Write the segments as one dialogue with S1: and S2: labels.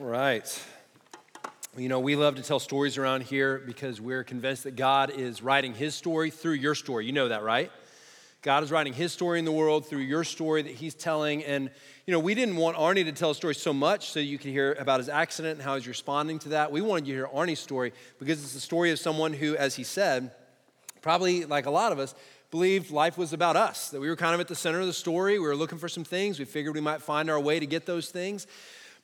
S1: All right. You know, we love to tell stories around here because we're convinced that God is writing his story through your story. You know that, right? God is writing his story in the world through your story that he's telling. And, you know, we didn't want Arnie to tell a story so much so you could hear about his accident and how he's responding to that. We wanted you to hear Arnie's story because it's the story of someone who, as he said, probably like a lot of us, believed life was about us, that we were kind of at the center of the story. We were looking for some things. We figured we might find our way to get those things.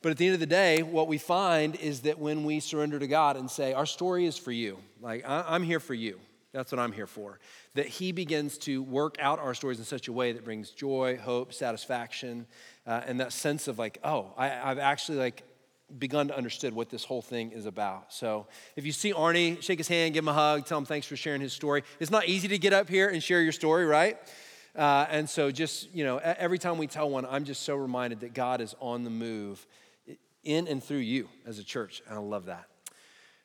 S1: But at the end of the day, what we find is that when we surrender to God and say, Our story is for you, like, I'm here for you. That's what I'm here for. That He begins to work out our stories in such a way that brings joy, hope, satisfaction, uh, and that sense of like, oh, I, have actually like begun to understand what this whole thing is about. So if you see Arnie, shake his hand, give him a hug, tell him thanks for sharing his story. It's not easy to get up here and share your story, right? Uh, and so just, you know, every time we tell one, I'm just so reminded that God is on the move in and through you as a church. And I love that.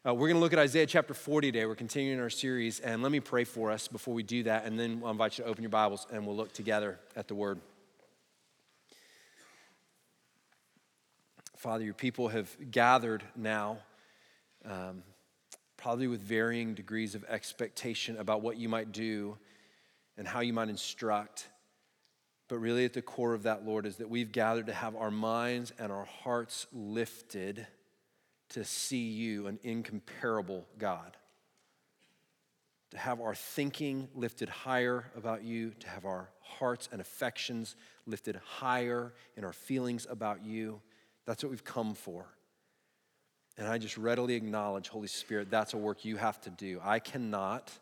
S1: Uh, we're going to look at Isaiah chapter 40 today. We're continuing our series, and let me pray for us before we do that, and then I'll invite you to open your Bibles and we'll look together at the word. Father, your people have gathered now, um, probably with varying degrees of expectation about what you might do and how you might instruct. But really, at the core of that, Lord, is that we've gathered to have our minds and our hearts lifted to see you, an incomparable God. To have our thinking lifted higher about you, to have our hearts and affections lifted higher in our feelings about you. That's what we've come for. And I just readily acknowledge, Holy Spirit, that's a work you have to do. I cannot,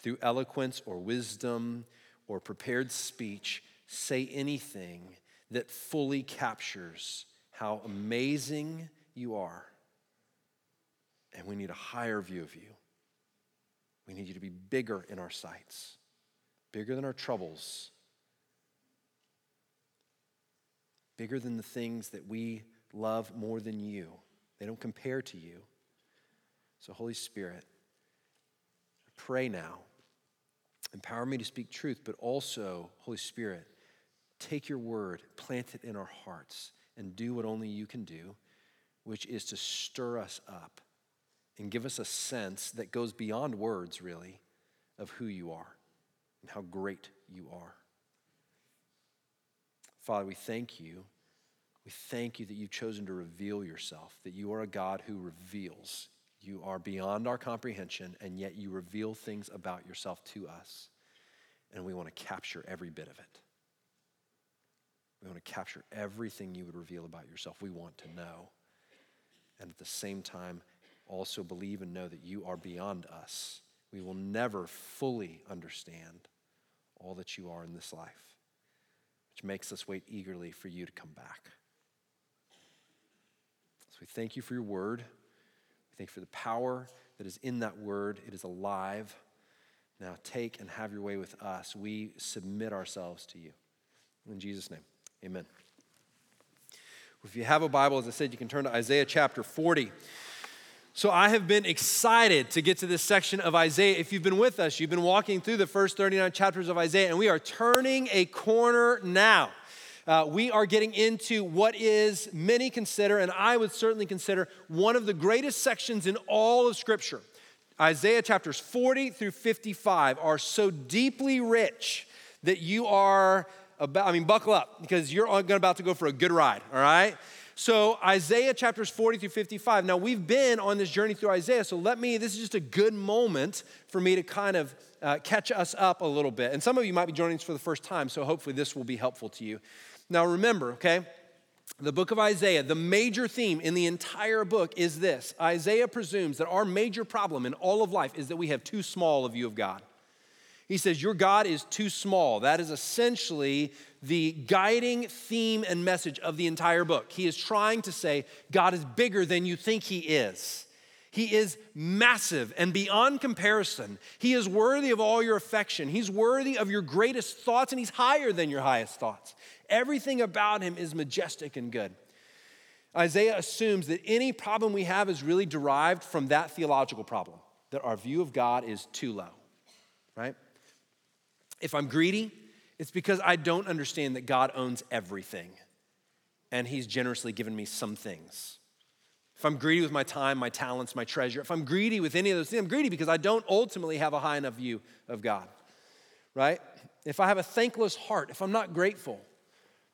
S1: through eloquence or wisdom or prepared speech, say anything that fully captures how amazing you are. And we need a higher view of you. We need you to be bigger in our sights, bigger than our troubles, bigger than the things that we love more than you. They don't compare to you. So, Holy Spirit, I pray now. Empower me to speak truth, but also, Holy Spirit, take your word, plant it in our hearts, and do what only you can do, which is to stir us up and give us a sense that goes beyond words, really, of who you are and how great you are. Father, we thank you. We thank you that you've chosen to reveal yourself, that you are a God who reveals. You are beyond our comprehension, and yet you reveal things about yourself to us. And we want to capture every bit of it. Capture everything you would reveal about yourself. We want to know. And at the same time, also believe and know that you are beyond us. We will never fully understand all that you are in this life, which makes us wait eagerly for you to come back. So we thank you for your word. We thank you for the power that is in that word. It is alive. Now take and have your way with us. We submit ourselves to you. In Jesus' name, amen. If you have a Bible, as I said, you can turn to Isaiah chapter 40. So I have been excited to get to this section of Isaiah. If you've been with us, you've been walking through the first 39 chapters of Isaiah, and we are turning a corner now. Uh, we are getting into what is many consider, and I would certainly consider, one of the greatest sections in all of Scripture. Isaiah chapters 40 through 55 are so deeply rich that you are about, I mean, buckle up because you're about to go for a good ride, all right? So, Isaiah chapters 40 through 55. Now, we've been on this journey through Isaiah, so let me, this is just a good moment for me to kind of uh, catch us up a little bit. And some of you might be joining us for the first time, so hopefully this will be helpful to you. Now, remember, okay, the book of Isaiah, the major theme in the entire book is this Isaiah presumes that our major problem in all of life is that we have too small a view of God. He says, Your God is too small. That is essentially the guiding theme and message of the entire book. He is trying to say, God is bigger than you think He is. He is massive and beyond comparison. He is worthy of all your affection. He's worthy of your greatest thoughts, and He's higher than your highest thoughts. Everything about Him is majestic and good. Isaiah assumes that any problem we have is really derived from that theological problem, that our view of God is too low, right? If I'm greedy, it's because I don't understand that God owns everything and He's generously given me some things. if I'm greedy with my time, my talents, my treasure, if I'm greedy with any of those things, I'm greedy because I don't ultimately have a high enough view of God, right? If I have a thankless heart, if I'm not grateful,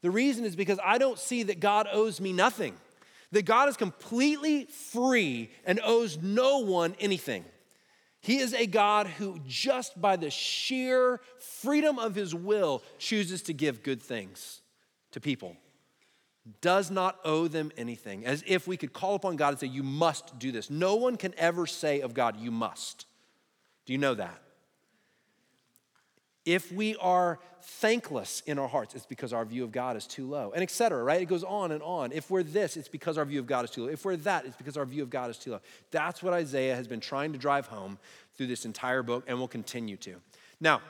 S1: the reason is because I don't see that God owes me nothing, that God is completely free and owes no one anything. He is a God who, just by the sheer freedom of his will, chooses to give good things to people does not owe them anything, as if we could call upon God and say, You must do this. No one can ever say of God, You must. Do you know that? If we are thankless in our hearts, it's because our view of God is too low, and etc. right? It goes on and on. If we're this, it's because our view of God is too low. If we're that, it's because our view of God is too low. That's what Isaiah has been trying to drive home through this entire book and will continue to. Now,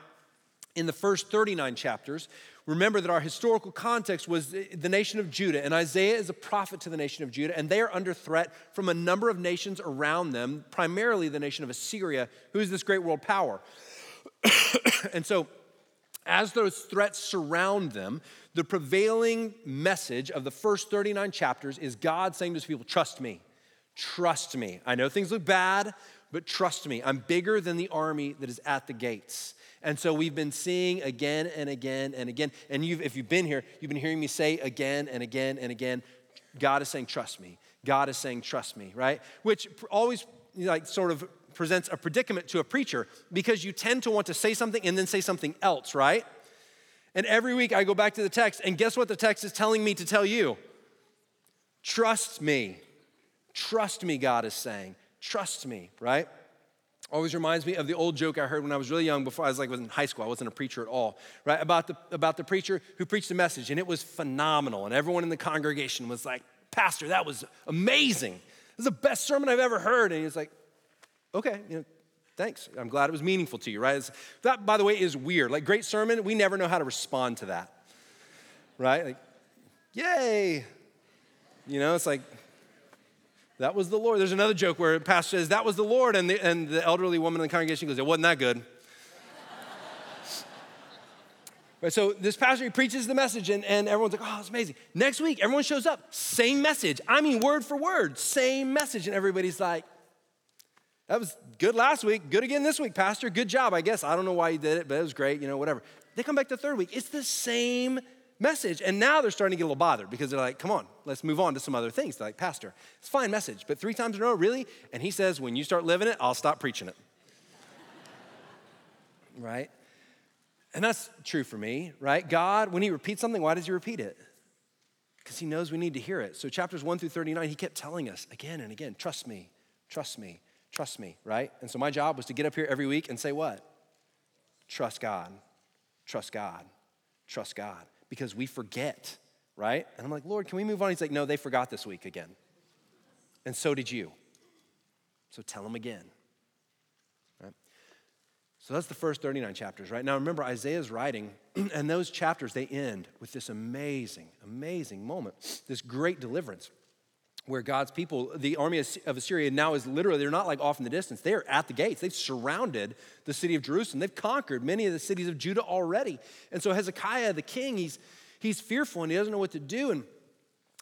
S1: in the first 39 chapters, remember that our historical context was the nation of Judah, and Isaiah is a prophet to the nation of Judah, and they are under threat from a number of nations around them, primarily the nation of Assyria, who is this great world power. and so, as those threats surround them, the prevailing message of the first 39 chapters is God saying to his people, Trust me, trust me. I know things look bad, but trust me, I'm bigger than the army that is at the gates. And so we've been seeing again and again and again. And you've, if you've been here, you've been hearing me say again and again and again, God is saying, trust me. God is saying, trust me, right? Which always like sort of presents a predicament to a preacher because you tend to want to say something and then say something else, right? And every week I go back to the text, and guess what the text is telling me to tell you? Trust me. Trust me, God is saying. Trust me, right? always reminds me of the old joke I heard when I was really young before I was like was in high school. I wasn't a preacher at all, right? About the about the preacher who preached a message and it was phenomenal. And everyone in the congregation was like, Pastor, that was amazing. This is the best sermon I've ever heard. And he was like, okay, you know, thanks. I'm glad it was meaningful to you, right? It's, that, by the way, is weird. Like, great sermon, we never know how to respond to that, right? Like, yay. You know, it's like, that was the Lord. There's another joke where a pastor says, That was the Lord. And the, and the elderly woman in the congregation goes, It wasn't that good. right, so this pastor, he preaches the message, and, and everyone's like, Oh, it's amazing. Next week, everyone shows up, same message. I mean, word for word, same message. And everybody's like, That was good last week, good again this week, Pastor. Good job, I guess. I don't know why you did it, but it was great, you know, whatever. They come back the third week. It's the same message. And now they're starting to get a little bothered because they're like, come on, let's move on to some other things. They're like, Pastor, it's fine message, but three times in a row, really? And he says, when you start living it, I'll stop preaching it. right? And that's true for me, right? God, when he repeats something, why does he repeat it? Because he knows we need to hear it. So, chapters 1 through 39, he kept telling us again and again, trust me, trust me, trust me, right? And so, my job was to get up here every week and say, what? Trust God, trust God, trust God because we forget, right? And I'm like, Lord, can we move on? He's like, no, they forgot this week again. And so did you. So tell them again. So that's the first 39 chapters, right? Now remember, Isaiah's writing, and those chapters, they end with this amazing, amazing moment, this great deliverance where God's people, the army of Assyria now is literally, they're not like off in the distance. They are at the gates. They've surrounded the city of Jerusalem. They've conquered many of the cities of Judah already. And so Hezekiah, the king, he's, he's fearful and he doesn't know what to do. And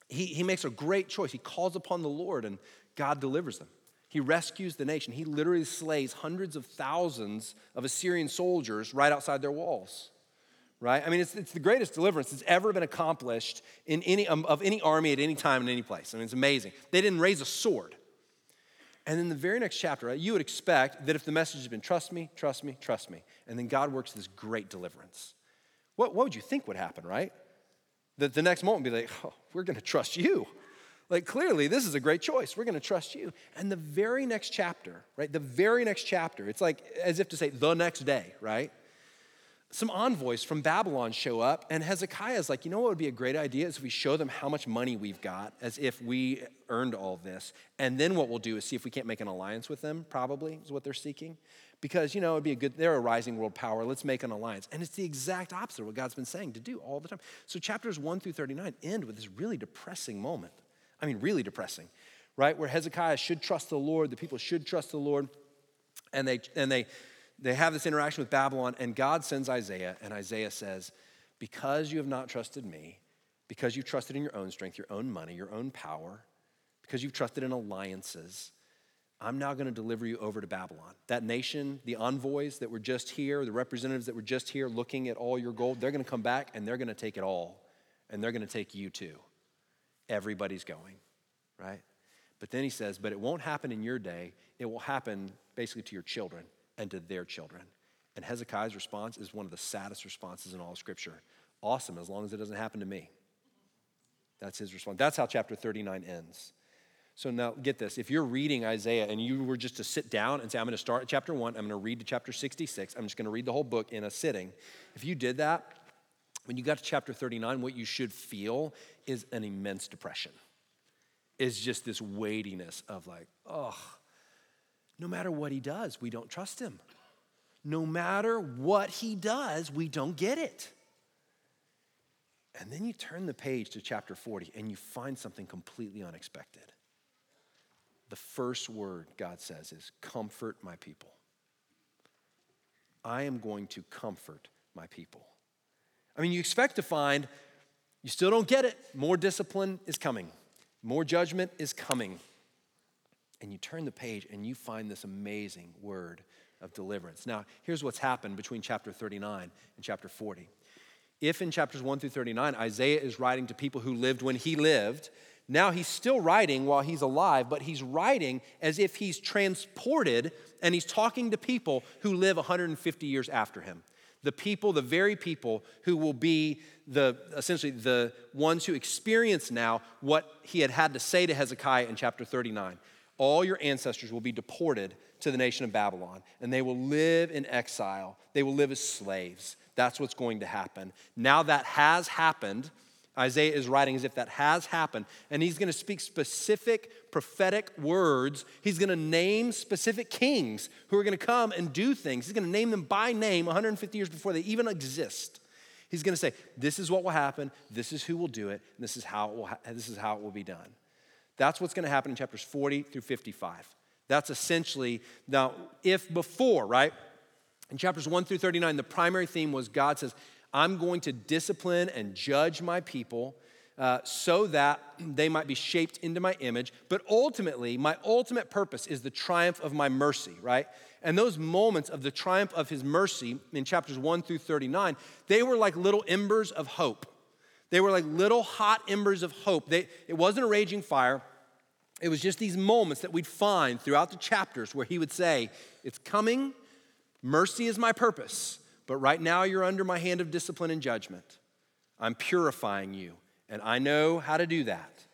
S1: he, he makes a great choice. He calls upon the Lord and God delivers them. He rescues the nation. He literally slays hundreds of thousands of Assyrian soldiers right outside their walls right? I mean, it's, it's the greatest deliverance that's ever been accomplished in any, um, of any army at any time in any place. I mean, it's amazing. They didn't raise a sword. And then the very next chapter, right, you would expect that if the message has been trust me, trust me, trust me, and then God works this great deliverance. What, what would you think would happen, right? That the next moment be like, oh, we're going to trust you. Like, clearly, this is a great choice. We're going to trust you. And the very next chapter, right? The very next chapter, it's like as if to say the next day, right? Some envoys from Babylon show up, and Hezekiah is like, you know what would be a great idea is if we show them how much money we've got, as if we earned all this. And then what we'll do is see if we can't make an alliance with them, probably, is what they're seeking. Because, you know, it'd be a good, they're a rising world power. Let's make an alliance. And it's the exact opposite of what God's been saying to do all the time. So chapters 1 through 39 end with this really depressing moment. I mean, really depressing, right? Where Hezekiah should trust the Lord, the people should trust the Lord, and they, and they, they have this interaction with Babylon, and God sends Isaiah, and Isaiah says, Because you have not trusted me, because you've trusted in your own strength, your own money, your own power, because you've trusted in alliances, I'm now going to deliver you over to Babylon. That nation, the envoys that were just here, the representatives that were just here looking at all your gold, they're going to come back and they're going to take it all. And they're going to take you too. Everybody's going, right? But then he says, but it won't happen in your day. It will happen basically to your children and to their children. And Hezekiah's response is one of the saddest responses in all of Scripture. Awesome, as long as it doesn't happen to me. That's his response. That's how chapter 39 ends. So now get this. If you're reading Isaiah and you were just to sit down and say, I'm going to start at chapter one, I'm going to read to chapter 66, I'm just going to read the whole book in a sitting. If you did that, when you got to chapter 39, what you should feel is an immense depression. It's just this weightiness of like, oh, no matter what he does, we don't trust him. No matter what he does, we don't get it. And then you turn the page to chapter 40 and you find something completely unexpected the first word God says is, Comfort my people. I am going to comfort my people. I mean, you expect to find, you still don't get it. More discipline is coming, more judgment is coming. And you turn the page and you find this amazing word of deliverance. Now, here's what's happened between chapter 39 and chapter 40. If in chapters 1 through 39, Isaiah is writing to people who lived when he lived, now he's still writing while he's alive, but he's writing as if he's transported and he's talking to people who live 150 years after him. The people, the very people who will be the essentially the ones who experience now what he had had to say to Hezekiah in chapter 39. All your ancestors will be deported to the nation of Babylon, and they will live in exile. They will live as slaves. That's what's going to happen. Now that has happened, Isaiah is writing as if that has happened, and he's going to speak specific prophetic words. He's going to name specific kings who are going to come and do things. He's going to name them by name 150 years before they even exist. He's going to say, This is what will happen, this is who will do it, this is how it will, ha- this is how it will be done. That's what's going to happen in chapters 40 through 55. That's essentially, now, if before, right? In chapters 1 through 39, the primary theme was God says, I'm going to discipline and judge my people uh, so that they might be shaped into my image. But ultimately, my ultimate purpose is the triumph of my mercy, right? And those moments of the triumph of his mercy in chapters 1 through 39, they were like little embers of hope. They were like little hot embers of hope. They, it wasn't a raging fire. It was just these moments that we'd find throughout the chapters where he would say, It's coming, mercy is my purpose. But right now, you're under my hand of discipline and judgment. I'm purifying you, and I know how to do that.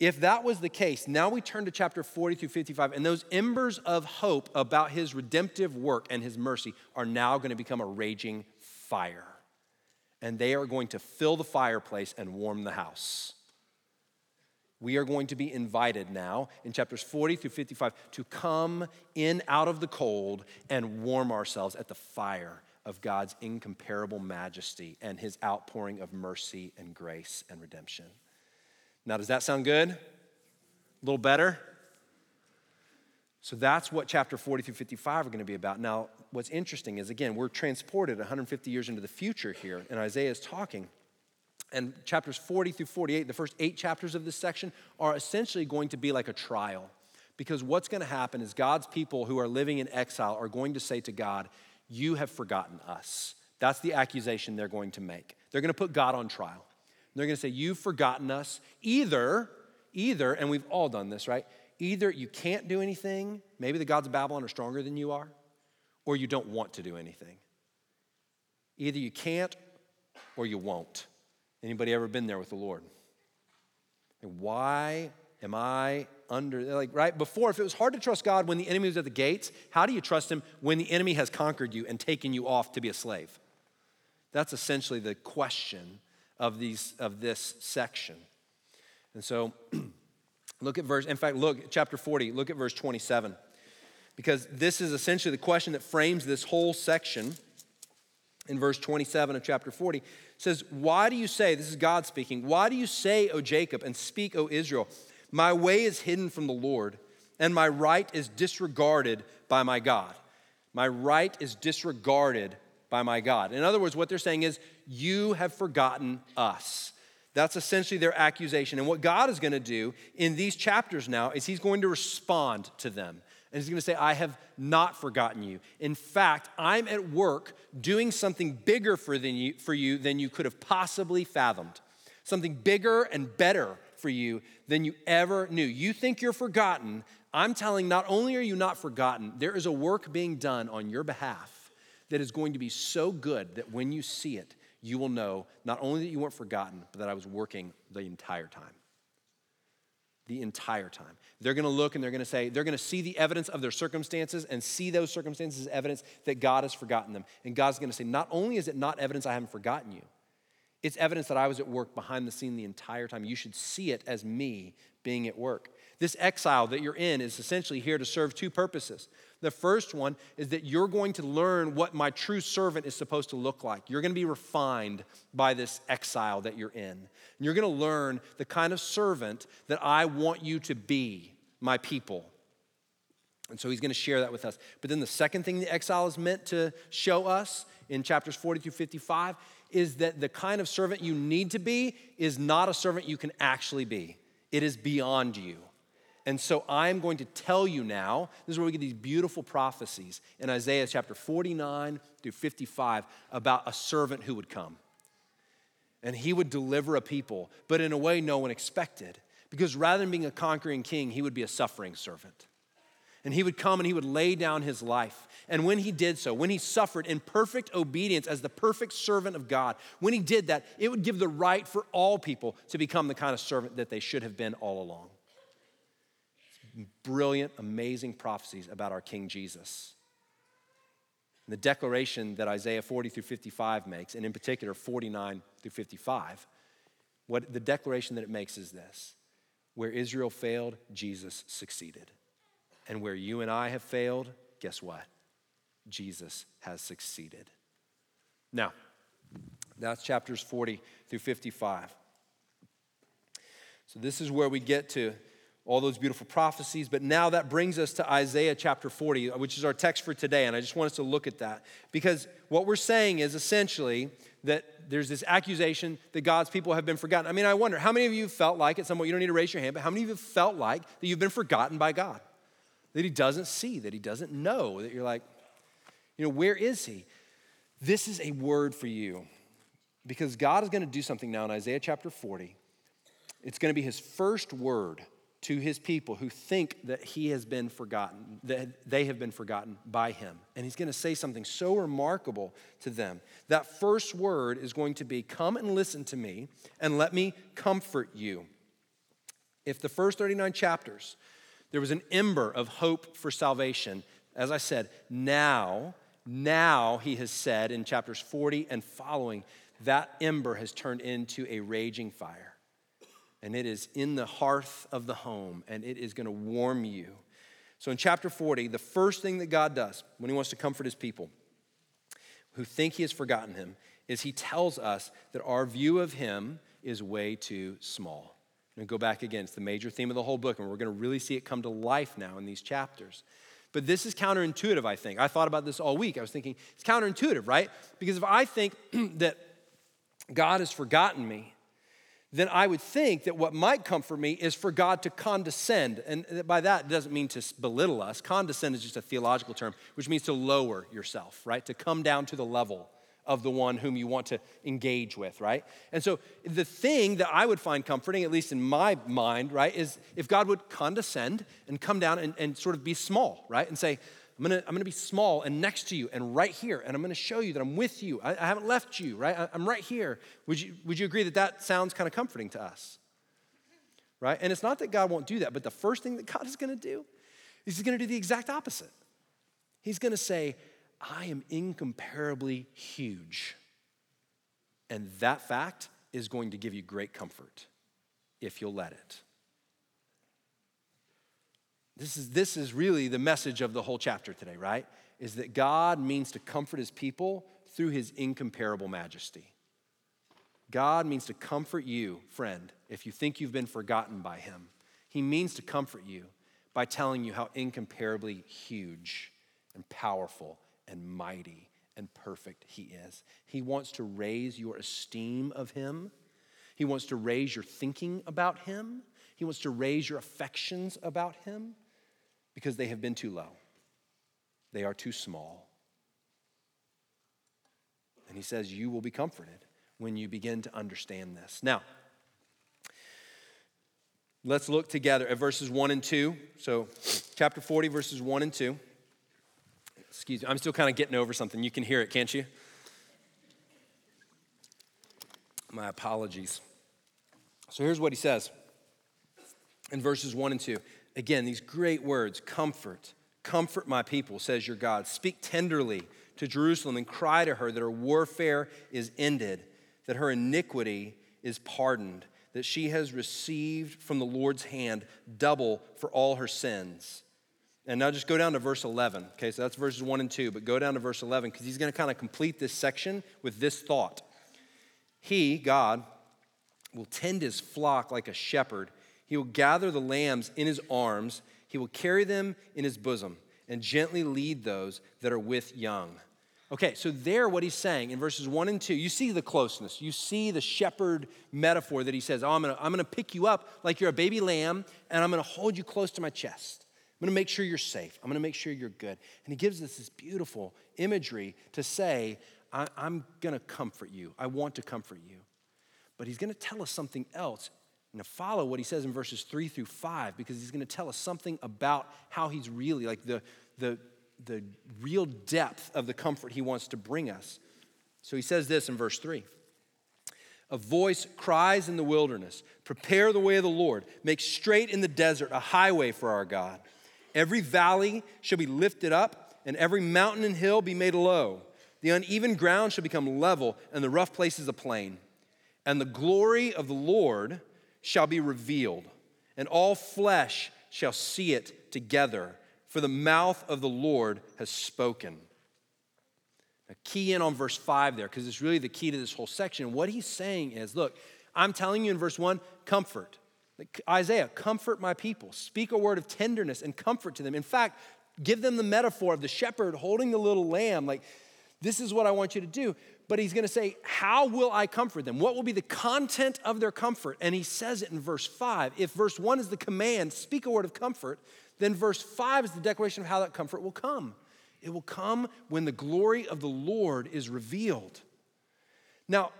S1: If that was the case, now we turn to chapter 40 through 55, and those embers of hope about his redemptive work and his mercy are now going to become a raging fire. And they are going to fill the fireplace and warm the house. We are going to be invited now in chapters 40 through 55 to come in out of the cold and warm ourselves at the fire of God's incomparable majesty and his outpouring of mercy and grace and redemption. Now, does that sound good? A little better? So that's what chapter 40 through 55 are going to be about. Now, what's interesting is, again, we're transported 150 years into the future here, and Isaiah is talking. And chapters 40 through 48, the first eight chapters of this section, are essentially going to be like a trial. Because what's going to happen is God's people who are living in exile are going to say to God, you have forgotten us. That's the accusation they're going to make. They're going to put God on trial. They're going to say, You've forgotten us. Either, either, and we've all done this, right? Either you can't do anything, maybe the gods of Babylon are stronger than you are, or you don't want to do anything. Either you can't or you won't. Anybody ever been there with the Lord? Why am I under, like, right? Before, if it was hard to trust God when the enemy was at the gates, how do you trust him when the enemy has conquered you and taken you off to be a slave? That's essentially the question of, these, of this section. And so, look at verse, in fact, look, chapter 40, look at verse 27. Because this is essentially the question that frames this whole section in verse 27 of chapter 40 says, Why do you say, this is God speaking, why do you say, O Jacob, and speak, O Israel? My way is hidden from the Lord, and my right is disregarded by my God. My right is disregarded by my God. In other words, what they're saying is, You have forgotten us. That's essentially their accusation. And what God is going to do in these chapters now is He's going to respond to them. And He's going to say, I have not forgotten you. In fact, I'm at work doing something bigger for, you, for you than you could have possibly fathomed, something bigger and better for you than you ever knew. You think you're forgotten. I'm telling, not only are you not forgotten, there is a work being done on your behalf that is going to be so good that when you see it, you will know not only that you weren't forgotten, but that I was working the entire time. The entire time. They're gonna look and they're gonna say, they're gonna see the evidence of their circumstances and see those circumstances as evidence that God has forgotten them. And God's gonna say, not only is it not evidence I haven't forgotten you, it's evidence that I was at work behind the scene the entire time. You should see it as me being at work. This exile that you're in is essentially here to serve two purposes. The first one is that you're going to learn what my true servant is supposed to look like. You're going to be refined by this exile that you're in. And you're going to learn the kind of servant that I want you to be, my people. And so he's going to share that with us. But then the second thing the exile is meant to show us in chapters 40 through 55 is that the kind of servant you need to be is not a servant you can actually be, it is beyond you. And so I'm going to tell you now, this is where we get these beautiful prophecies in Isaiah chapter 49 through 55 about a servant who would come. And he would deliver a people, but in a way no one expected. Because rather than being a conquering king, he would be a suffering servant. And he would come and he would lay down his life. And when he did so, when he suffered in perfect obedience as the perfect servant of God, when he did that, it would give the right for all people to become the kind of servant that they should have been all along brilliant, amazing prophecies about our King Jesus. And the declaration that Isaiah 40 through 55 makes, and in particular 49 through 55, what the declaration that it makes is this where Israel failed, Jesus succeeded. And where you and I have failed, guess what? Jesus has succeeded. Now, that's chapters 40 through 55. So, this is where we get to all those beautiful prophecies. But now that brings us to Isaiah chapter 40, which is our text for today. And I just want us to look at that because what we're saying is essentially that there's this accusation that God's people have been forgotten. I mean, I wonder how many of you felt like, at some point, you don't need to raise your hand, but how many of you felt like that you've been forgotten by God? That He doesn't see, that He doesn't know, that you're like, you know, where is He? This is a word for you because God is going to do something now in Isaiah chapter 40. It's going to be His first word to his people who think that he has been forgotten, that they have been forgotten by him. And he's going to say something so remarkable to them. That first word is going to be, Come and listen to me, and let me comfort you. If the first 39 chapters, there was an ember of hope for salvation, as I said, now, now he has said in chapters 40 and following, that ember has turned into a raging fire and it is in the hearth of the home, and it is going to warm you. So, in chapter 40, the first thing that God does when He wants to comfort His people who think He has forgotten Him is He tells us that our view of Him is way too small. And go back again, it's the major theme of the whole book, and we're going to really see it come to life now in these chapters. But this is counterintuitive, I think. I thought about this all week. I was thinking, it's counterintuitive, right? Because if I think that God has forgotten me, then I would think that what might comfort me is for God to condescend. And by that, it doesn't mean to belittle us. Condescend is just a theological term, which means to lower yourself, right? To come down to the level of the one whom you want to engage with, right? And so the thing that I would find comforting, at least in my mind, right, is if God would condescend and come down and, and sort of be small, right? And say, I'm gonna, I'm gonna be small and next to you and right here, and I'm gonna show you that I'm with you. I, I haven't left you, right? I, I'm right here. Would you, would you agree that that sounds kind of comforting to us? Right? And it's not that God won't do that, but the first thing that God is gonna do is He's gonna do the exact opposite. He's gonna say, I am incomparably huge. And that fact is going to give you great comfort if you'll let it. This is, this is really the message of the whole chapter today, right? Is that God means to comfort his people through his incomparable majesty. God means to comfort you, friend, if you think you've been forgotten by him. He means to comfort you by telling you how incomparably huge and powerful and mighty and perfect he is. He wants to raise your esteem of him He wants to raise your thinking about Him. He wants to raise your affections about Him because they have been too low, they are too small. And He says, You will be comforted when you begin to understand this. Now, let's look together at verses 1 and 2. So, chapter 40, verses 1 and 2. Excuse me, I'm still kind of getting over something. You can hear it, can't you? My apologies. So here's what he says in verses 1 and 2. Again, these great words comfort, comfort my people, says your God. Speak tenderly to Jerusalem and cry to her that her warfare is ended, that her iniquity is pardoned, that she has received from the Lord's hand double for all her sins. And now just go down to verse 11. Okay, so that's verses 1 and 2, but go down to verse 11 because he's going to kind of complete this section with this thought. He, God, will tend his flock like a shepherd. He will gather the lambs in his arms, he will carry them in his bosom, and gently lead those that are with young. Okay, so there, what he's saying in verses one and two, you see the closeness. You see the shepherd metaphor that he says, Oh, I'm gonna, I'm gonna pick you up like you're a baby lamb, and I'm gonna hold you close to my chest. I'm gonna make sure you're safe. I'm gonna make sure you're good. And he gives us this beautiful imagery to say, I, am gonna comfort you. I want to comfort you. But he's gonna tell us something else. Now, follow what he says in verses three through five, because he's gonna tell us something about how he's really, like the, the, the real depth of the comfort he wants to bring us. So he says this in verse 3 A voice cries in the wilderness, Prepare the way of the Lord, make straight in the desert a highway for our God. Every valley shall be lifted up, and every mountain and hill be made low. The uneven ground shall become level, and the rough places a plain. And the glory of the Lord shall be revealed, and all flesh shall see it together for the mouth of the Lord has spoken. Now, key in on verse 5 there, because it's really the key to this whole section. What he's saying is look, I'm telling you in verse 1, comfort. Isaiah, comfort my people. Speak a word of tenderness and comfort to them. In fact, give them the metaphor of the shepherd holding the little lamb. Like, this is what I want you to do. But he's going to say, How will I comfort them? What will be the content of their comfort? And he says it in verse 5. If verse 1 is the command, speak a word of comfort, then verse 5 is the declaration of how that comfort will come. It will come when the glory of the Lord is revealed. Now,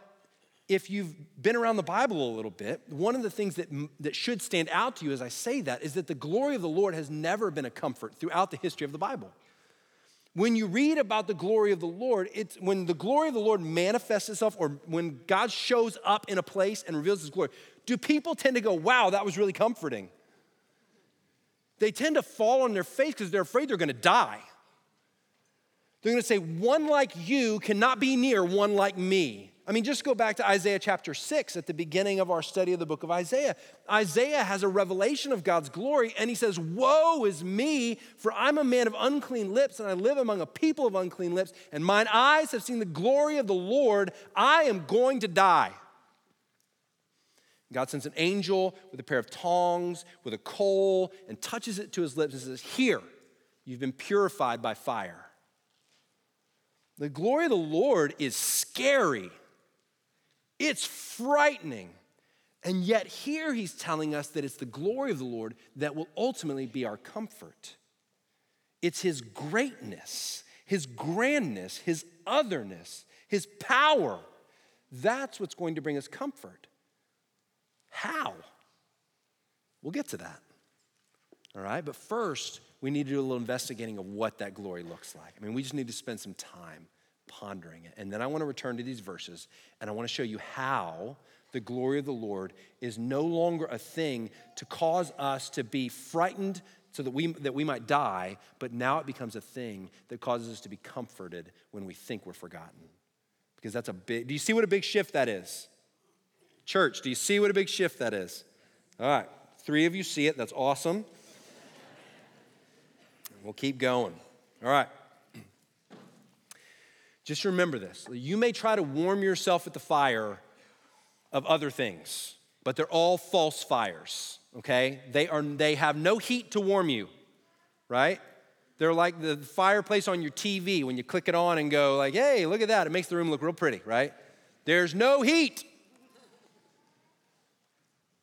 S1: if you've been around the Bible a little bit, one of the things that, that should stand out to you as I say that is that the glory of the Lord has never been a comfort throughout the history of the Bible. When you read about the glory of the Lord, it's when the glory of the Lord manifests itself or when God shows up in a place and reveals his glory, do people tend to go, wow, that was really comforting? they tend to fall on their face because they're afraid they're going to die. They're going to say, One like you cannot be near one like me. I mean, just go back to Isaiah chapter 6 at the beginning of our study of the book of Isaiah. Isaiah has a revelation of God's glory, and he says, Woe is me, for I'm a man of unclean lips, and I live among a people of unclean lips, and mine eyes have seen the glory of the Lord. I am going to die. God sends an angel with a pair of tongs, with a coal, and touches it to his lips and says, Here, you've been purified by fire. The glory of the Lord is scary, it's frightening. And yet, here he's telling us that it's the glory of the Lord that will ultimately be our comfort. It's his greatness, his grandness, his otherness, his power. That's what's going to bring us comfort. How? We'll get to that. All right, but first, we need to do a little investigating of what that glory looks like. I mean, we just need to spend some time pondering it. And then I want to return to these verses and I want to show you how the glory of the Lord is no longer a thing to cause us to be frightened so that we, that we might die, but now it becomes a thing that causes us to be comforted when we think we're forgotten. Because that's a big, do you see what a big shift that is? Church, do you see what a big shift that is? All right, three of you see it. That's awesome. We'll keep going. All right. Just remember this. You may try to warm yourself at the fire of other things, but they're all false fires, okay? They, are, they have no heat to warm you, right? They're like the fireplace on your TV when you click it on and go like, hey, look at that. It makes the room look real pretty, right? There's no heat.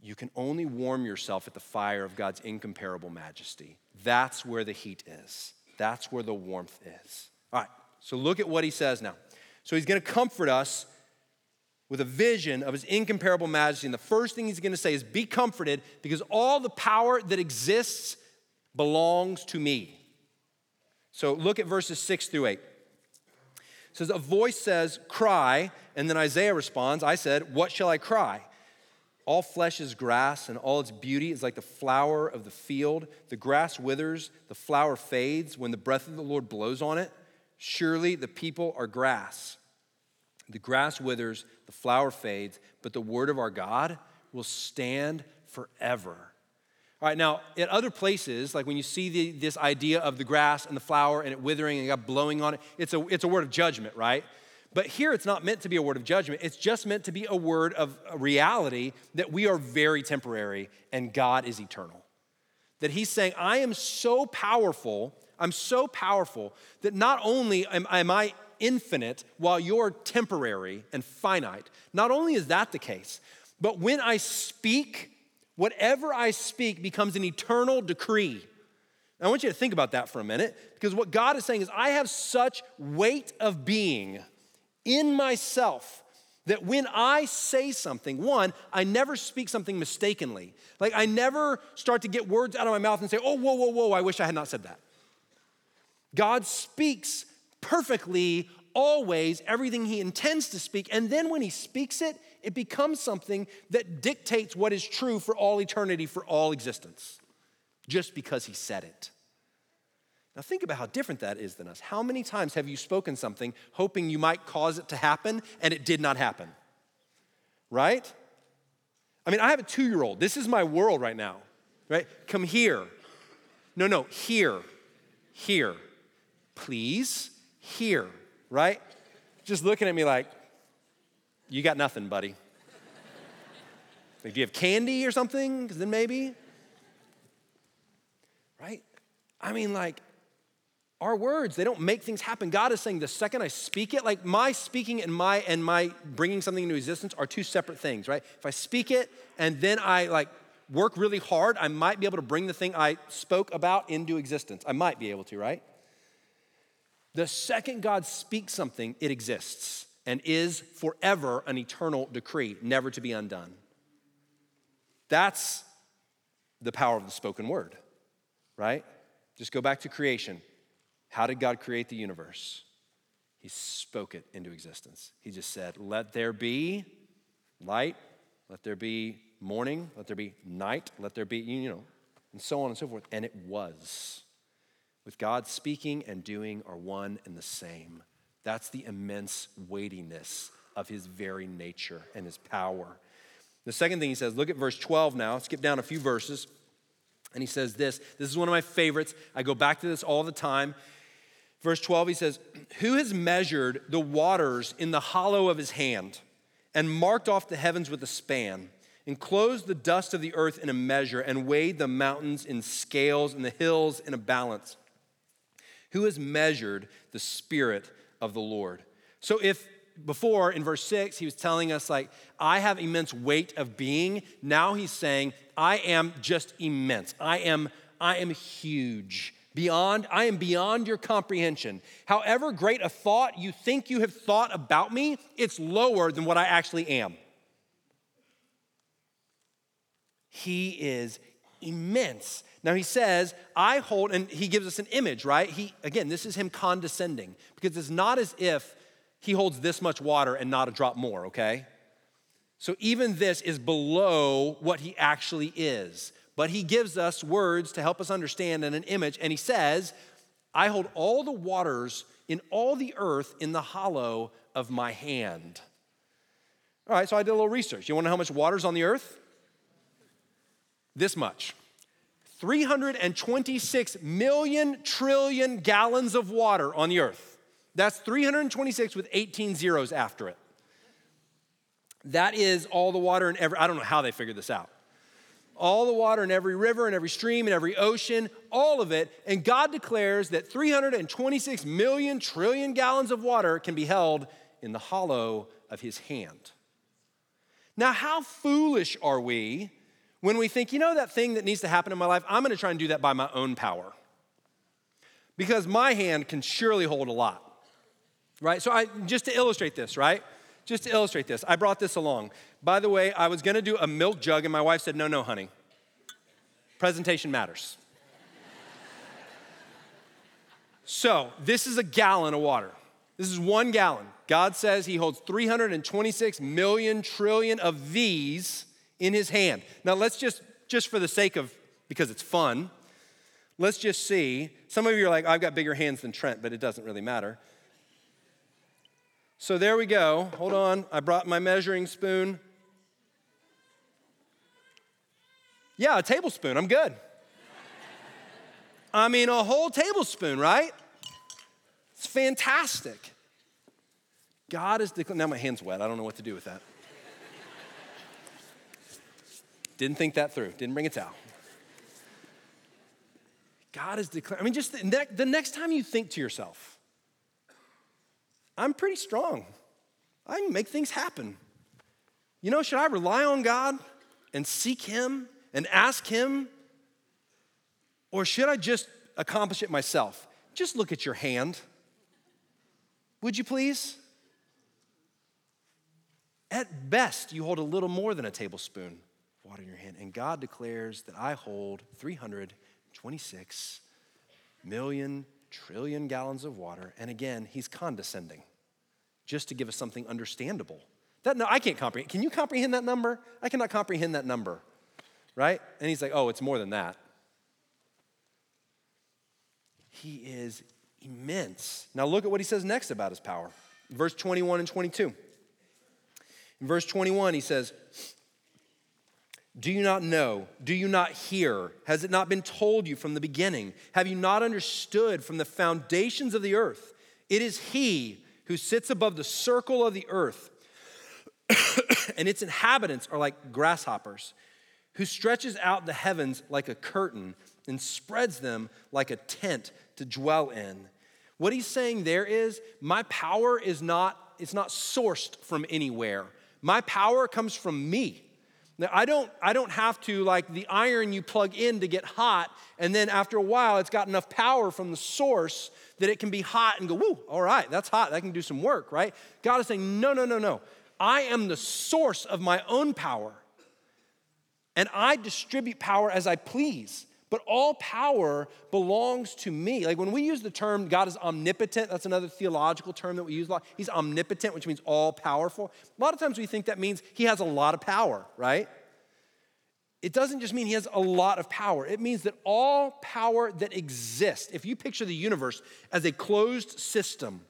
S1: you can only warm yourself at the fire of God's incomparable majesty. That's where the heat is, that's where the warmth is. All right, so look at what he says now. So he's going to comfort us with a vision of his incomparable majesty. And the first thing he's going to say is, Be comforted because all the power that exists belongs to me. So look at verses six through eight. It says, A voice says, Cry. And then Isaiah responds, I said, What shall I cry? All flesh is grass, and all its beauty is like the flower of the field. The grass withers, the flower fades when the breath of the Lord blows on it. Surely the people are grass. The grass withers, the flower fades, but the word of our God will stand forever. All right, now, at other places, like when you see the, this idea of the grass and the flower and it withering and God blowing on it, it's a, it's a word of judgment, right? But here it's not meant to be a word of judgment. It's just meant to be a word of reality that we are very temporary and God is eternal. That He's saying, I am so powerful, I'm so powerful that not only am, am I infinite while you're temporary and finite. Not only is that the case, but when I speak, whatever I speak becomes an eternal decree. I want you to think about that for a minute because what God is saying is, I have such weight of being in myself that when I say something, one, I never speak something mistakenly. Like I never start to get words out of my mouth and say, oh, whoa, whoa, whoa, I wish I had not said that. God speaks perfectly, always, everything he intends to speak. And then when he speaks it, it becomes something that dictates what is true for all eternity, for all existence, just because he said it. Now, think about how different that is than us. How many times have you spoken something hoping you might cause it to happen and it did not happen? Right? I mean, I have a two year old. This is my world right now, right? Come here. No, no, here. Here. Please here, right? Just looking at me like, you got nothing, buddy. like, do you have candy or something? Because then maybe. Right? I mean, like, our words, they don't make things happen. God is saying the second I speak it, like my speaking and my and my bringing something into existence are two separate things, right? If I speak it and then I like work really hard, I might be able to bring the thing I spoke about into existence. I might be able to, right? The second God speaks something, it exists and is forever an eternal decree, never to be undone. That's the power of the spoken word, right? Just go back to creation. How did God create the universe? He spoke it into existence. He just said, Let there be light, let there be morning, let there be night, let there be, you know, and so on and so forth. And it was with God speaking and doing are one and the same. That's the immense weightiness of his very nature and his power. The second thing he says, look at verse 12 now, skip down a few verses. And he says this this is one of my favorites. I go back to this all the time. Verse 12, he says, Who has measured the waters in the hollow of his hand and marked off the heavens with a span? enclosed the dust of the earth in a measure, and weighed the mountains in scales and the hills in a balance. Who has measured the Spirit of the Lord? So, if before in verse 6 he was telling us like i have immense weight of being now he's saying i am just immense. I am i am huge. Beyond i am beyond your comprehension. However great a thought you think you have thought about me it's lower than what i actually am. He is immense now he says, I hold, and he gives us an image, right? He, again, this is him condescending because it's not as if he holds this much water and not a drop more, okay? So even this is below what he actually is. But he gives us words to help us understand and an image, and he says, I hold all the waters in all the earth in the hollow of my hand. All right, so I did a little research. You wanna know how much water's on the earth? This much. 326 million trillion gallons of water on the earth. That's 326 with 18 zeros after it. That is all the water in every, I don't know how they figured this out. All the water in every river and every stream and every ocean, all of it. And God declares that 326 million trillion gallons of water can be held in the hollow of his hand. Now, how foolish are we When we think, you know, that thing that needs to happen in my life, I'm gonna try and do that by my own power. Because my hand can surely hold a lot, right? So, I, just to illustrate this, right? Just to illustrate this, I brought this along. By the way, I was gonna do a milk jug, and my wife said, no, no, honey. Presentation matters. so, this is a gallon of water. This is one gallon. God says He holds 326 million trillion of these in His hand. Now, let's just, just for the sake of, because it's fun, let's just see. Some of you are like, I've got bigger hands than Trent, but it doesn't really matter. So there we go. Hold on. I brought my measuring spoon. Yeah, a tablespoon. I'm good. I mean, a whole tablespoon, right? It's fantastic. God is declaring. Now my hand's wet. I don't know what to do with that. Didn't think that through. Didn't bring a towel. God is declaring. I mean, just the, ne- the next time you think to yourself, I'm pretty strong. I can make things happen. You know, should I rely on God and seek Him and ask Him? Or should I just accomplish it myself? Just look at your hand. Would you please? At best, you hold a little more than a tablespoon water in your hand. And God declares that I hold 326 million trillion gallons of water. And again, He's condescending just to give us something understandable. That, no, I can't comprehend. Can you comprehend that number? I cannot comprehend that number, right? And He's like, oh, it's more than that. He is immense. Now look at what he says next about his power. Verse 21 and 22. In verse 21, he says, Do you not know? Do you not hear? Has it not been told you from the beginning? Have you not understood from the foundations of the earth? It is he who sits above the circle of the earth, and its inhabitants are like grasshoppers, who stretches out the heavens like a curtain and spreads them like a tent to dwell in. What he's saying there is, my power is not, it's not sourced from anywhere. My power comes from me. Now, I don't, I don't have to, like the iron you plug in to get hot, and then after a while, it's got enough power from the source that it can be hot and go, woo, all right, that's hot. That can do some work, right? God is saying, no, no, no, no. I am the source of my own power, and I distribute power as I please. But all power belongs to me. Like when we use the term God is omnipotent, that's another theological term that we use a lot. He's omnipotent, which means all powerful. A lot of times we think that means he has a lot of power, right? It doesn't just mean he has a lot of power. It means that all power that exists, if you picture the universe as a closed system,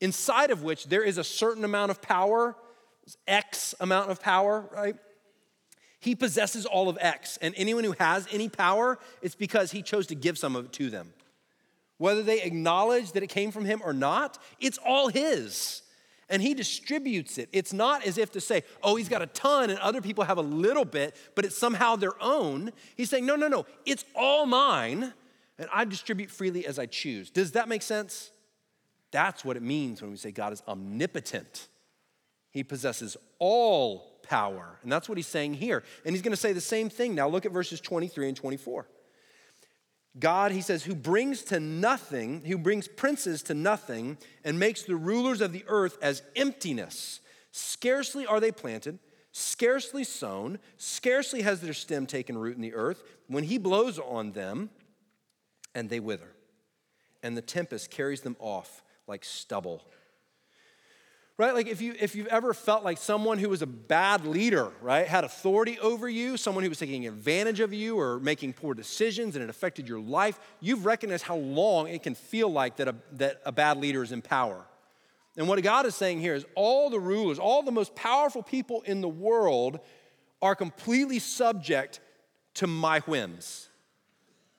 S1: inside of which there is a certain amount of power, X amount of power, right? He possesses all of X, and anyone who has any power, it's because he chose to give some of it to them. Whether they acknowledge that it came from him or not, it's all his. And he distributes it. It's not as if to say, oh, he's got a ton and other people have a little bit, but it's somehow their own. He's saying, no, no, no, it's all mine, and I distribute freely as I choose. Does that make sense? That's what it means when we say God is omnipotent. He possesses all power. And that's what he's saying here. And he's going to say the same thing now. Look at verses 23 and 24. God, he says, who brings to nothing, who brings princes to nothing, and makes the rulers of the earth as emptiness. Scarcely are they planted, scarcely sown, scarcely has their stem taken root in the earth, when he blows on them, and they wither. And the tempest carries them off like stubble right? Like if you if you've ever felt like someone who was a bad leader right had authority over you someone who was taking advantage of you or making poor decisions and it affected your life you've recognized how long it can feel like that a, that a bad leader is in power. And what god is saying here is all the rulers all the most powerful people in the world are completely subject to my whims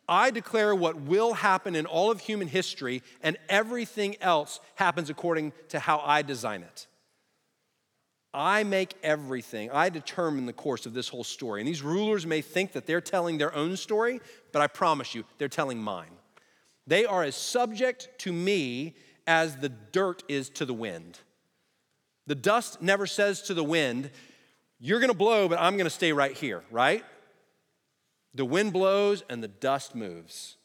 S1: I declare what will happen in all of human history, and everything else happens according to how I design it. I make everything, I determine the course of this whole story. And these rulers may think that they're telling their own story, but I promise you, they're telling mine. They are as subject to me as the dirt is to the wind. The dust never says to the wind, You're gonna blow, but I'm gonna stay right here, right? The wind blows and the dust moves.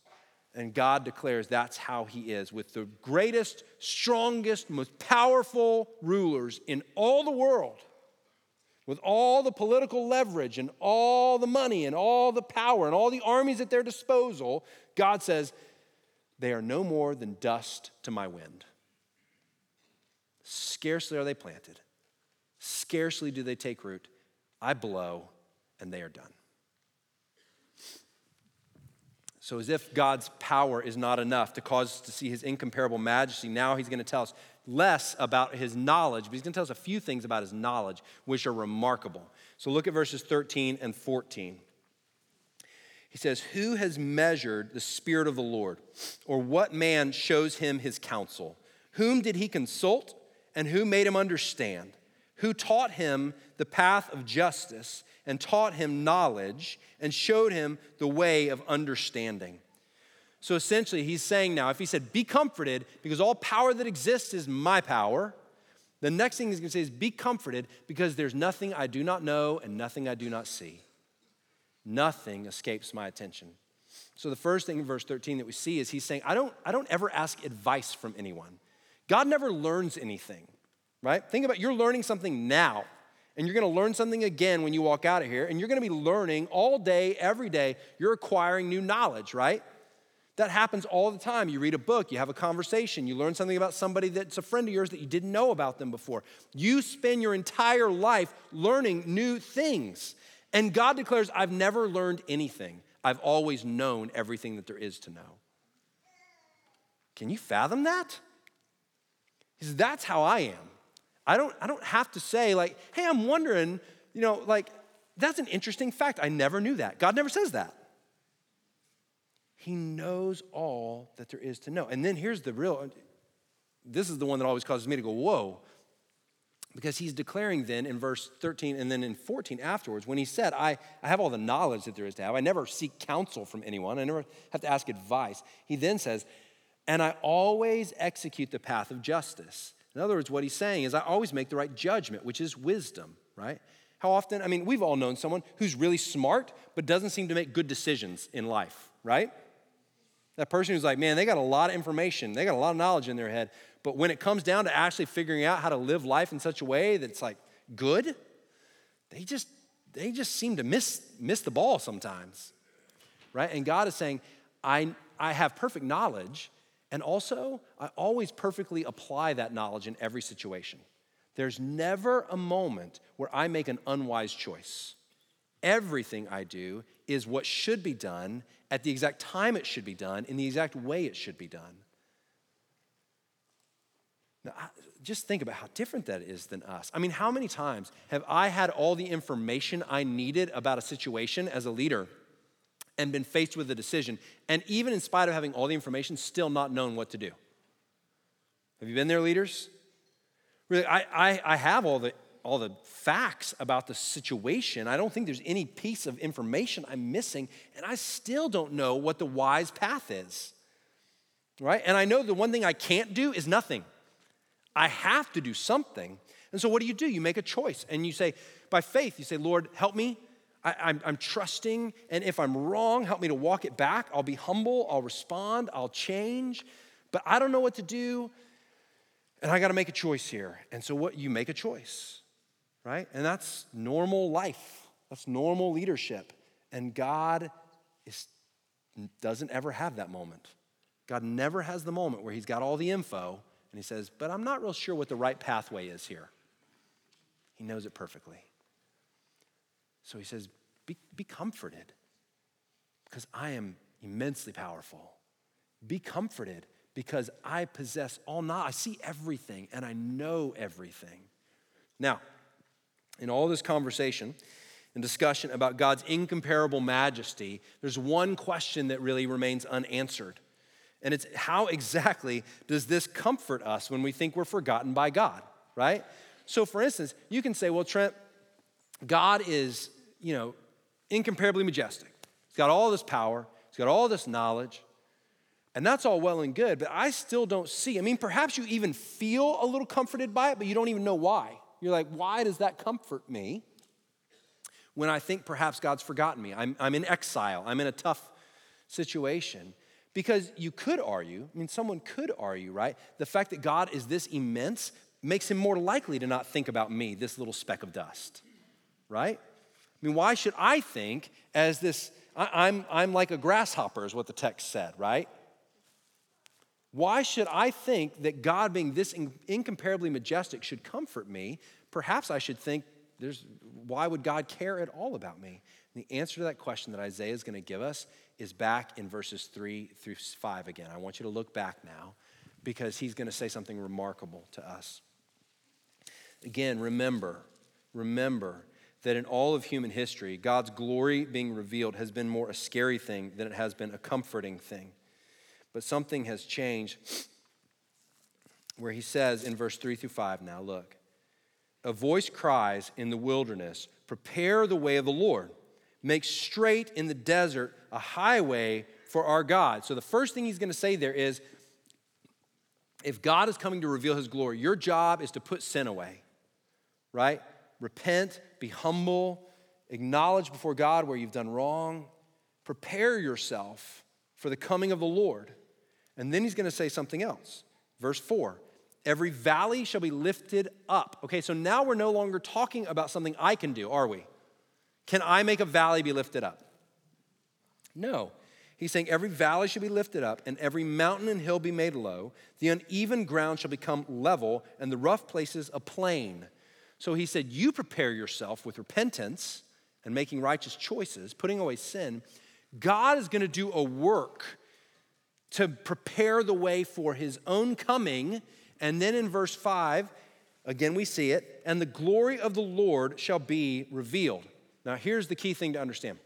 S1: And God declares that's how He is with the greatest, strongest, most powerful rulers in all the world, with all the political leverage and all the money and all the power and all the armies at their disposal. God says, They are no more than dust to my wind. Scarcely are they planted, scarcely do they take root. I blow, and they are done. So, as if God's power is not enough to cause us to see his incomparable majesty, now he's going to tell us less about his knowledge, but he's going to tell us a few things about his knowledge, which are remarkable. So, look at verses 13 and 14. He says, Who has measured the Spirit of the Lord? Or what man shows him his counsel? Whom did he consult, and who made him understand? Who taught him the path of justice? And taught him knowledge and showed him the way of understanding. So essentially, he's saying now, if he said, Be comforted, because all power that exists is my power, the next thing he's to say is, Be comforted, because there's nothing I do not know and nothing I do not see. Nothing escapes my attention. So the first thing in verse 13 that we see is he's saying, I don't, I don't ever ask advice from anyone. God never learns anything, right? Think about you're learning something now and you're going to learn something again when you walk out of here, and you're going to be learning all day, every day. You're acquiring new knowledge, right? That happens all the time. You read a book, you have a conversation, you learn something about somebody that's a friend of yours that you didn't know about them before. You spend your entire life learning new things. And God declares, I've never learned anything. I've always known everything that there is to know. Can you fathom that? He says, That's how I am. I don't, I don't have to say, like, hey, I'm wondering, you know, like, that's an interesting fact. I never knew that. God never says that. He knows all that there is to know. And then here's the real this is the one that always causes me to go, whoa. Because he's declaring then in verse 13 and then in 14 afterwards, when he said, I, I have all the knowledge that there is to have, I never seek counsel from anyone, I never have to ask advice. He then says, and I always execute the path of justice. In other words, what he's saying is, I always make the right judgment, which is wisdom, right? How often, I mean, we've all known someone who's really smart, but doesn't seem to make good decisions in life, right? That person who's like, man, they got a lot of information, they got a lot of knowledge in their head, but when it comes down to actually figuring out how to live life in such a way that's like good, they just they just seem to miss miss the ball sometimes. Right? And God is saying, I I have perfect knowledge, and also, I always perfectly apply that knowledge in every situation. There's never a moment where I make an unwise choice. Everything I do is what should be done at the exact time it should be done, in the exact way it should be done. Now, just think about how different that is than us. I mean, how many times have I had all the information I needed about a situation as a leader? And been faced with a decision, and even in spite of having all the information, still not known what to do. Have you been there, leaders? Really, I, I, I have all the, all the facts about the situation. I don't think there's any piece of information I'm missing, and I still don't know what the wise path is. Right? And I know the one thing I can't do is nothing. I have to do something. And so what do you do? You make a choice and you say, by faith, you say, Lord, help me I, am trusting, and if I'm wrong, help me to walk it back. I'll be humble, I'll respond, I'll change, but I don't know what to do, and I got to make a choice here. And so, what you make a choice, right? And that's normal life, that's normal leadership. And God is, doesn't ever have that moment. God never has the moment where He's got all the info and He says, But I'm not real sure what the right pathway is here. He knows it perfectly. So he says, be, be comforted because I am immensely powerful. Be comforted because I possess all knowledge. I see everything and I know everything. Now, in all this conversation and discussion about God's incomparable majesty, there's one question that really remains unanswered. And it's how exactly does this comfort us when we think we're forgotten by God, right? So, for instance, you can say, well, Trent, God is you know, incomparably majestic. He's got all this power, he's got all this knowledge, and that's all well and good, but I still don't see. I mean, perhaps you even feel a little comforted by it, but you don't even know why. You're like, why does that comfort me? when I think perhaps God's forgotten me. I'm, I'm in exile, I'm in a tough situation. Because you could argue, I mean, someone could argue, right? The fact that God is this immense makes him more likely to not think about me, this little speck of dust, right? I mean, why should I think as this, I, am I'm, I'm like a grasshopper, is what the text said, right? Why should I think that God, being this incomparably majestic, should comfort me? Perhaps I should think, there's, why would God care at all about me? And the answer to that question that Isaiah is going to give us is back in verses 3 through 5 again. I want you to look back now because he's going to say something remarkable to us. Again, remember, remember that in all of human history, God's glory being revealed has been more a scary thing than it has been a comforting thing. But something has changed where he says in verse 3 through 5 now, look, a voice cries in the wilderness, prepare the way of the Lord, make straight in the desert a highway for our God. So the first thing he's going to say there is if God is coming to reveal his glory, your job is to put sin away, right? Repent, be humble, acknowledge before God where you've done wrong, prepare yourself for the coming of the Lord. And then he's going to say something else. Verse 4 Every valley shall be lifted up. Okay, so now we're no longer talking about something I can do, are we? Can I make a valley be lifted up? No. He's saying every valley should be lifted up, and every mountain and hill be made low. The uneven ground shall become level, and the rough places a plain. So he said, You prepare yourself with repentance and making righteous choices, putting away sin. God is going to do a work to prepare the way for his own coming. And then in verse 5, again we see it, and the glory of the Lord shall be revealed. Now, here's the key thing to understand.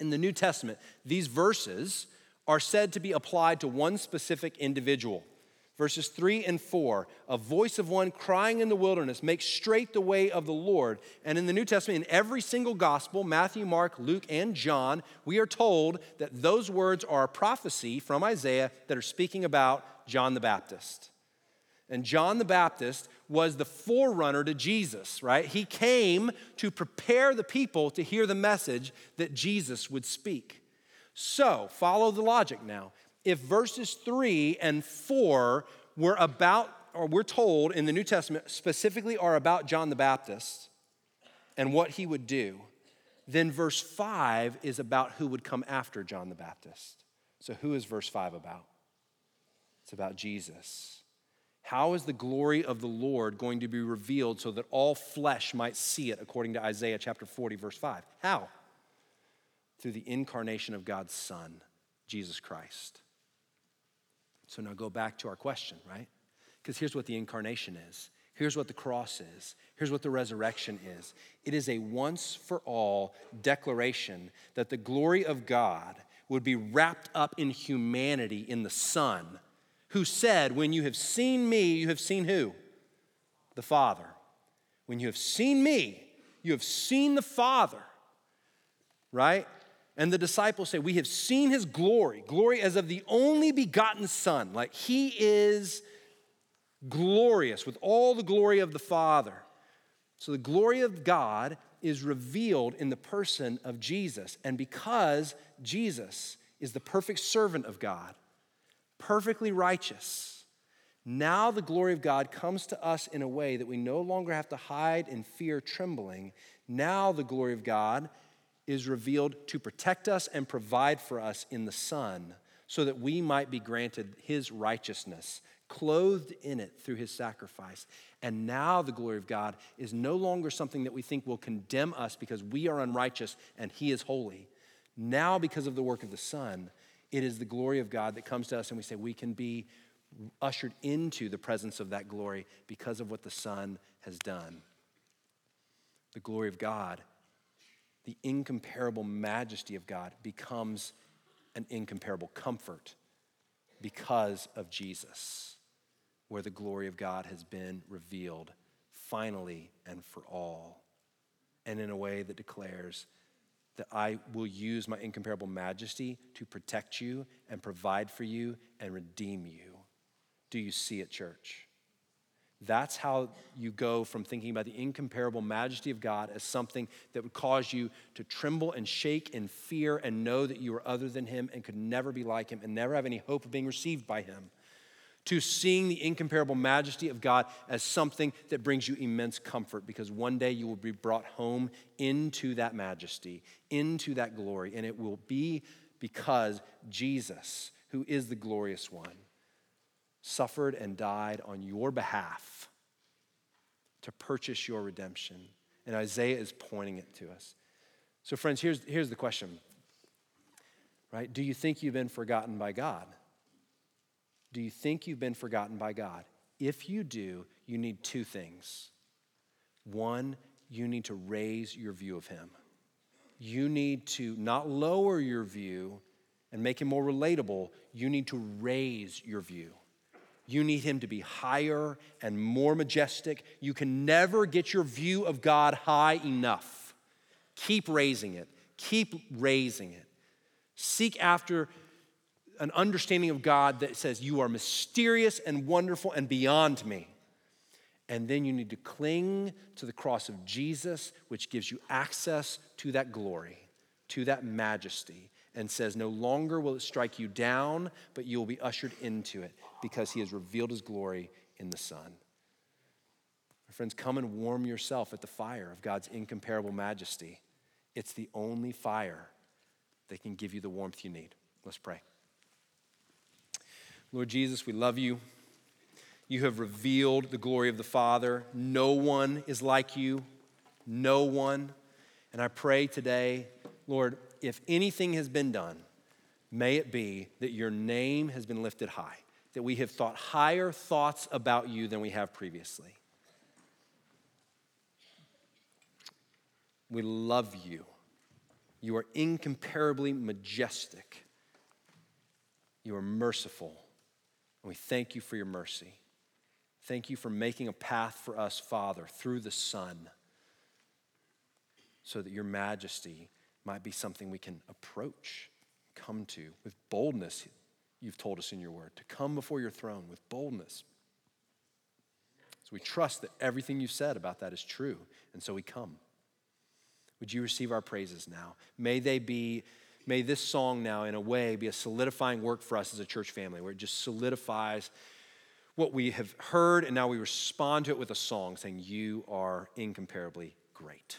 S1: In the New Testament, these verses are said to be applied to one specific individual verses 3 and 4 a voice of one crying in the wilderness make straight the way of the lord. And in the new testament in every single gospel matthew mark luke and john we are told that those words are a prophecy from isaiah that are speaking about john the baptist. And john the baptist was the forerunner to jesus right? He came to prepare the people to hear the message that jesus would speak. So follow the logic now if verses 3 and 4 were about, or we're told in the New Testament specifically are about John the Baptist and what he would do, then verse 5 is about who would come after John the Baptist. So, who is verse 5 about? It's about Jesus. How is the glory of the Lord going to be revealed so that all flesh might see it, according to Isaiah chapter 40, verse 5? How? Through the incarnation of God's Son, Jesus Christ. So now go back to our question, right? Because here's what the incarnation is. Here's what the cross is. Here's what the resurrection is. It is a once for all declaration that the glory of God would be wrapped up in humanity in the Son, who said, When you have seen me, you have seen who? The Father. When you have seen me, you have seen the Father, right? And the disciples say, We have seen his glory, glory as of the only begotten Son. Like he is glorious with all the glory of the Father. So the glory of God is revealed in the person of Jesus. And because Jesus is the perfect servant of God, perfectly righteous, now the glory of God comes to us in a way that we no longer have to hide in fear, trembling. Now the glory of God is revealed to protect us and provide for us in the Son, so that we might be granted His righteousness, clothed in it through His sacrifice. And now the glory of God is no longer something that we think will condemn us because we are unrighteous and He is holy. Now, because of the work of the Son, it is the glory of God that comes to us, and we say we can be ushered into the presence of that glory because of what the Son has done. The glory of God the incomparable majesty of God becomes an incomparable comfort because of Jesus, where the glory of God has been revealed finally and for all, and in a way that declares that I will use my incomparable majesty to protect you and provide for you and redeem you. Do you see it, church? That's how you go from thinking about the incomparable majesty of God as something that would cause you to tremble and shake in fear and know that you are other than Him and could never be like Him and never have any hope of being received by Him. To seeing the incomparable majesty of God as something that brings you immense comfort because one day you will be brought home into that majesty, into that glory, and it will be because Jesus, who is the glorious one, suffered and died on your behalf to purchase your redemption. And Isaiah is pointing it to us. So, friends, here's, here's the question, right? Do you think you've been forgotten by God? Do you think you've been forgotten by God? If you do, you need two things. One, you need to raise your view of Him. You need to not lower your view and make Him more relatable, you need to raise your view. You need him to be higher and more majestic. You can never get your view of God high enough. Keep raising it, keep raising it. Seek after an understanding of God that says, You are mysterious and wonderful and beyond me. And then you need to cling to the cross of Jesus, which gives you access to that glory, to that majesty, and says, No longer will it strike you down, but you will be ushered into it because he has revealed his glory in the Son. My friends, come and warm yourself at the fire of God's incomparable majesty. It's the only fire that can give you the warmth you need. Let's pray. Lord Jesus, we love you. You have revealed the glory of the Father. No one is like you. No one. And I pray today, Lord, if anything has been done, may it be that your name has been lifted high, that we have thought higher thoughts about you than we have previously. We love you. You are incomparably majestic. You are merciful. And we thank you for your mercy. Thank you for making a path for us, Father, through the Son, so that your majesty might be something we can approach, come to with boldness, you've told us in your word, to come before your throne with boldness. So we trust that everything you've said about that is true, and so we come. Would you receive our praises now? May they be, may this song now, in a way, be a solidifying work for us as a church family, where it just solidifies what we have heard, and now we respond to it with a song saying, You are incomparably great.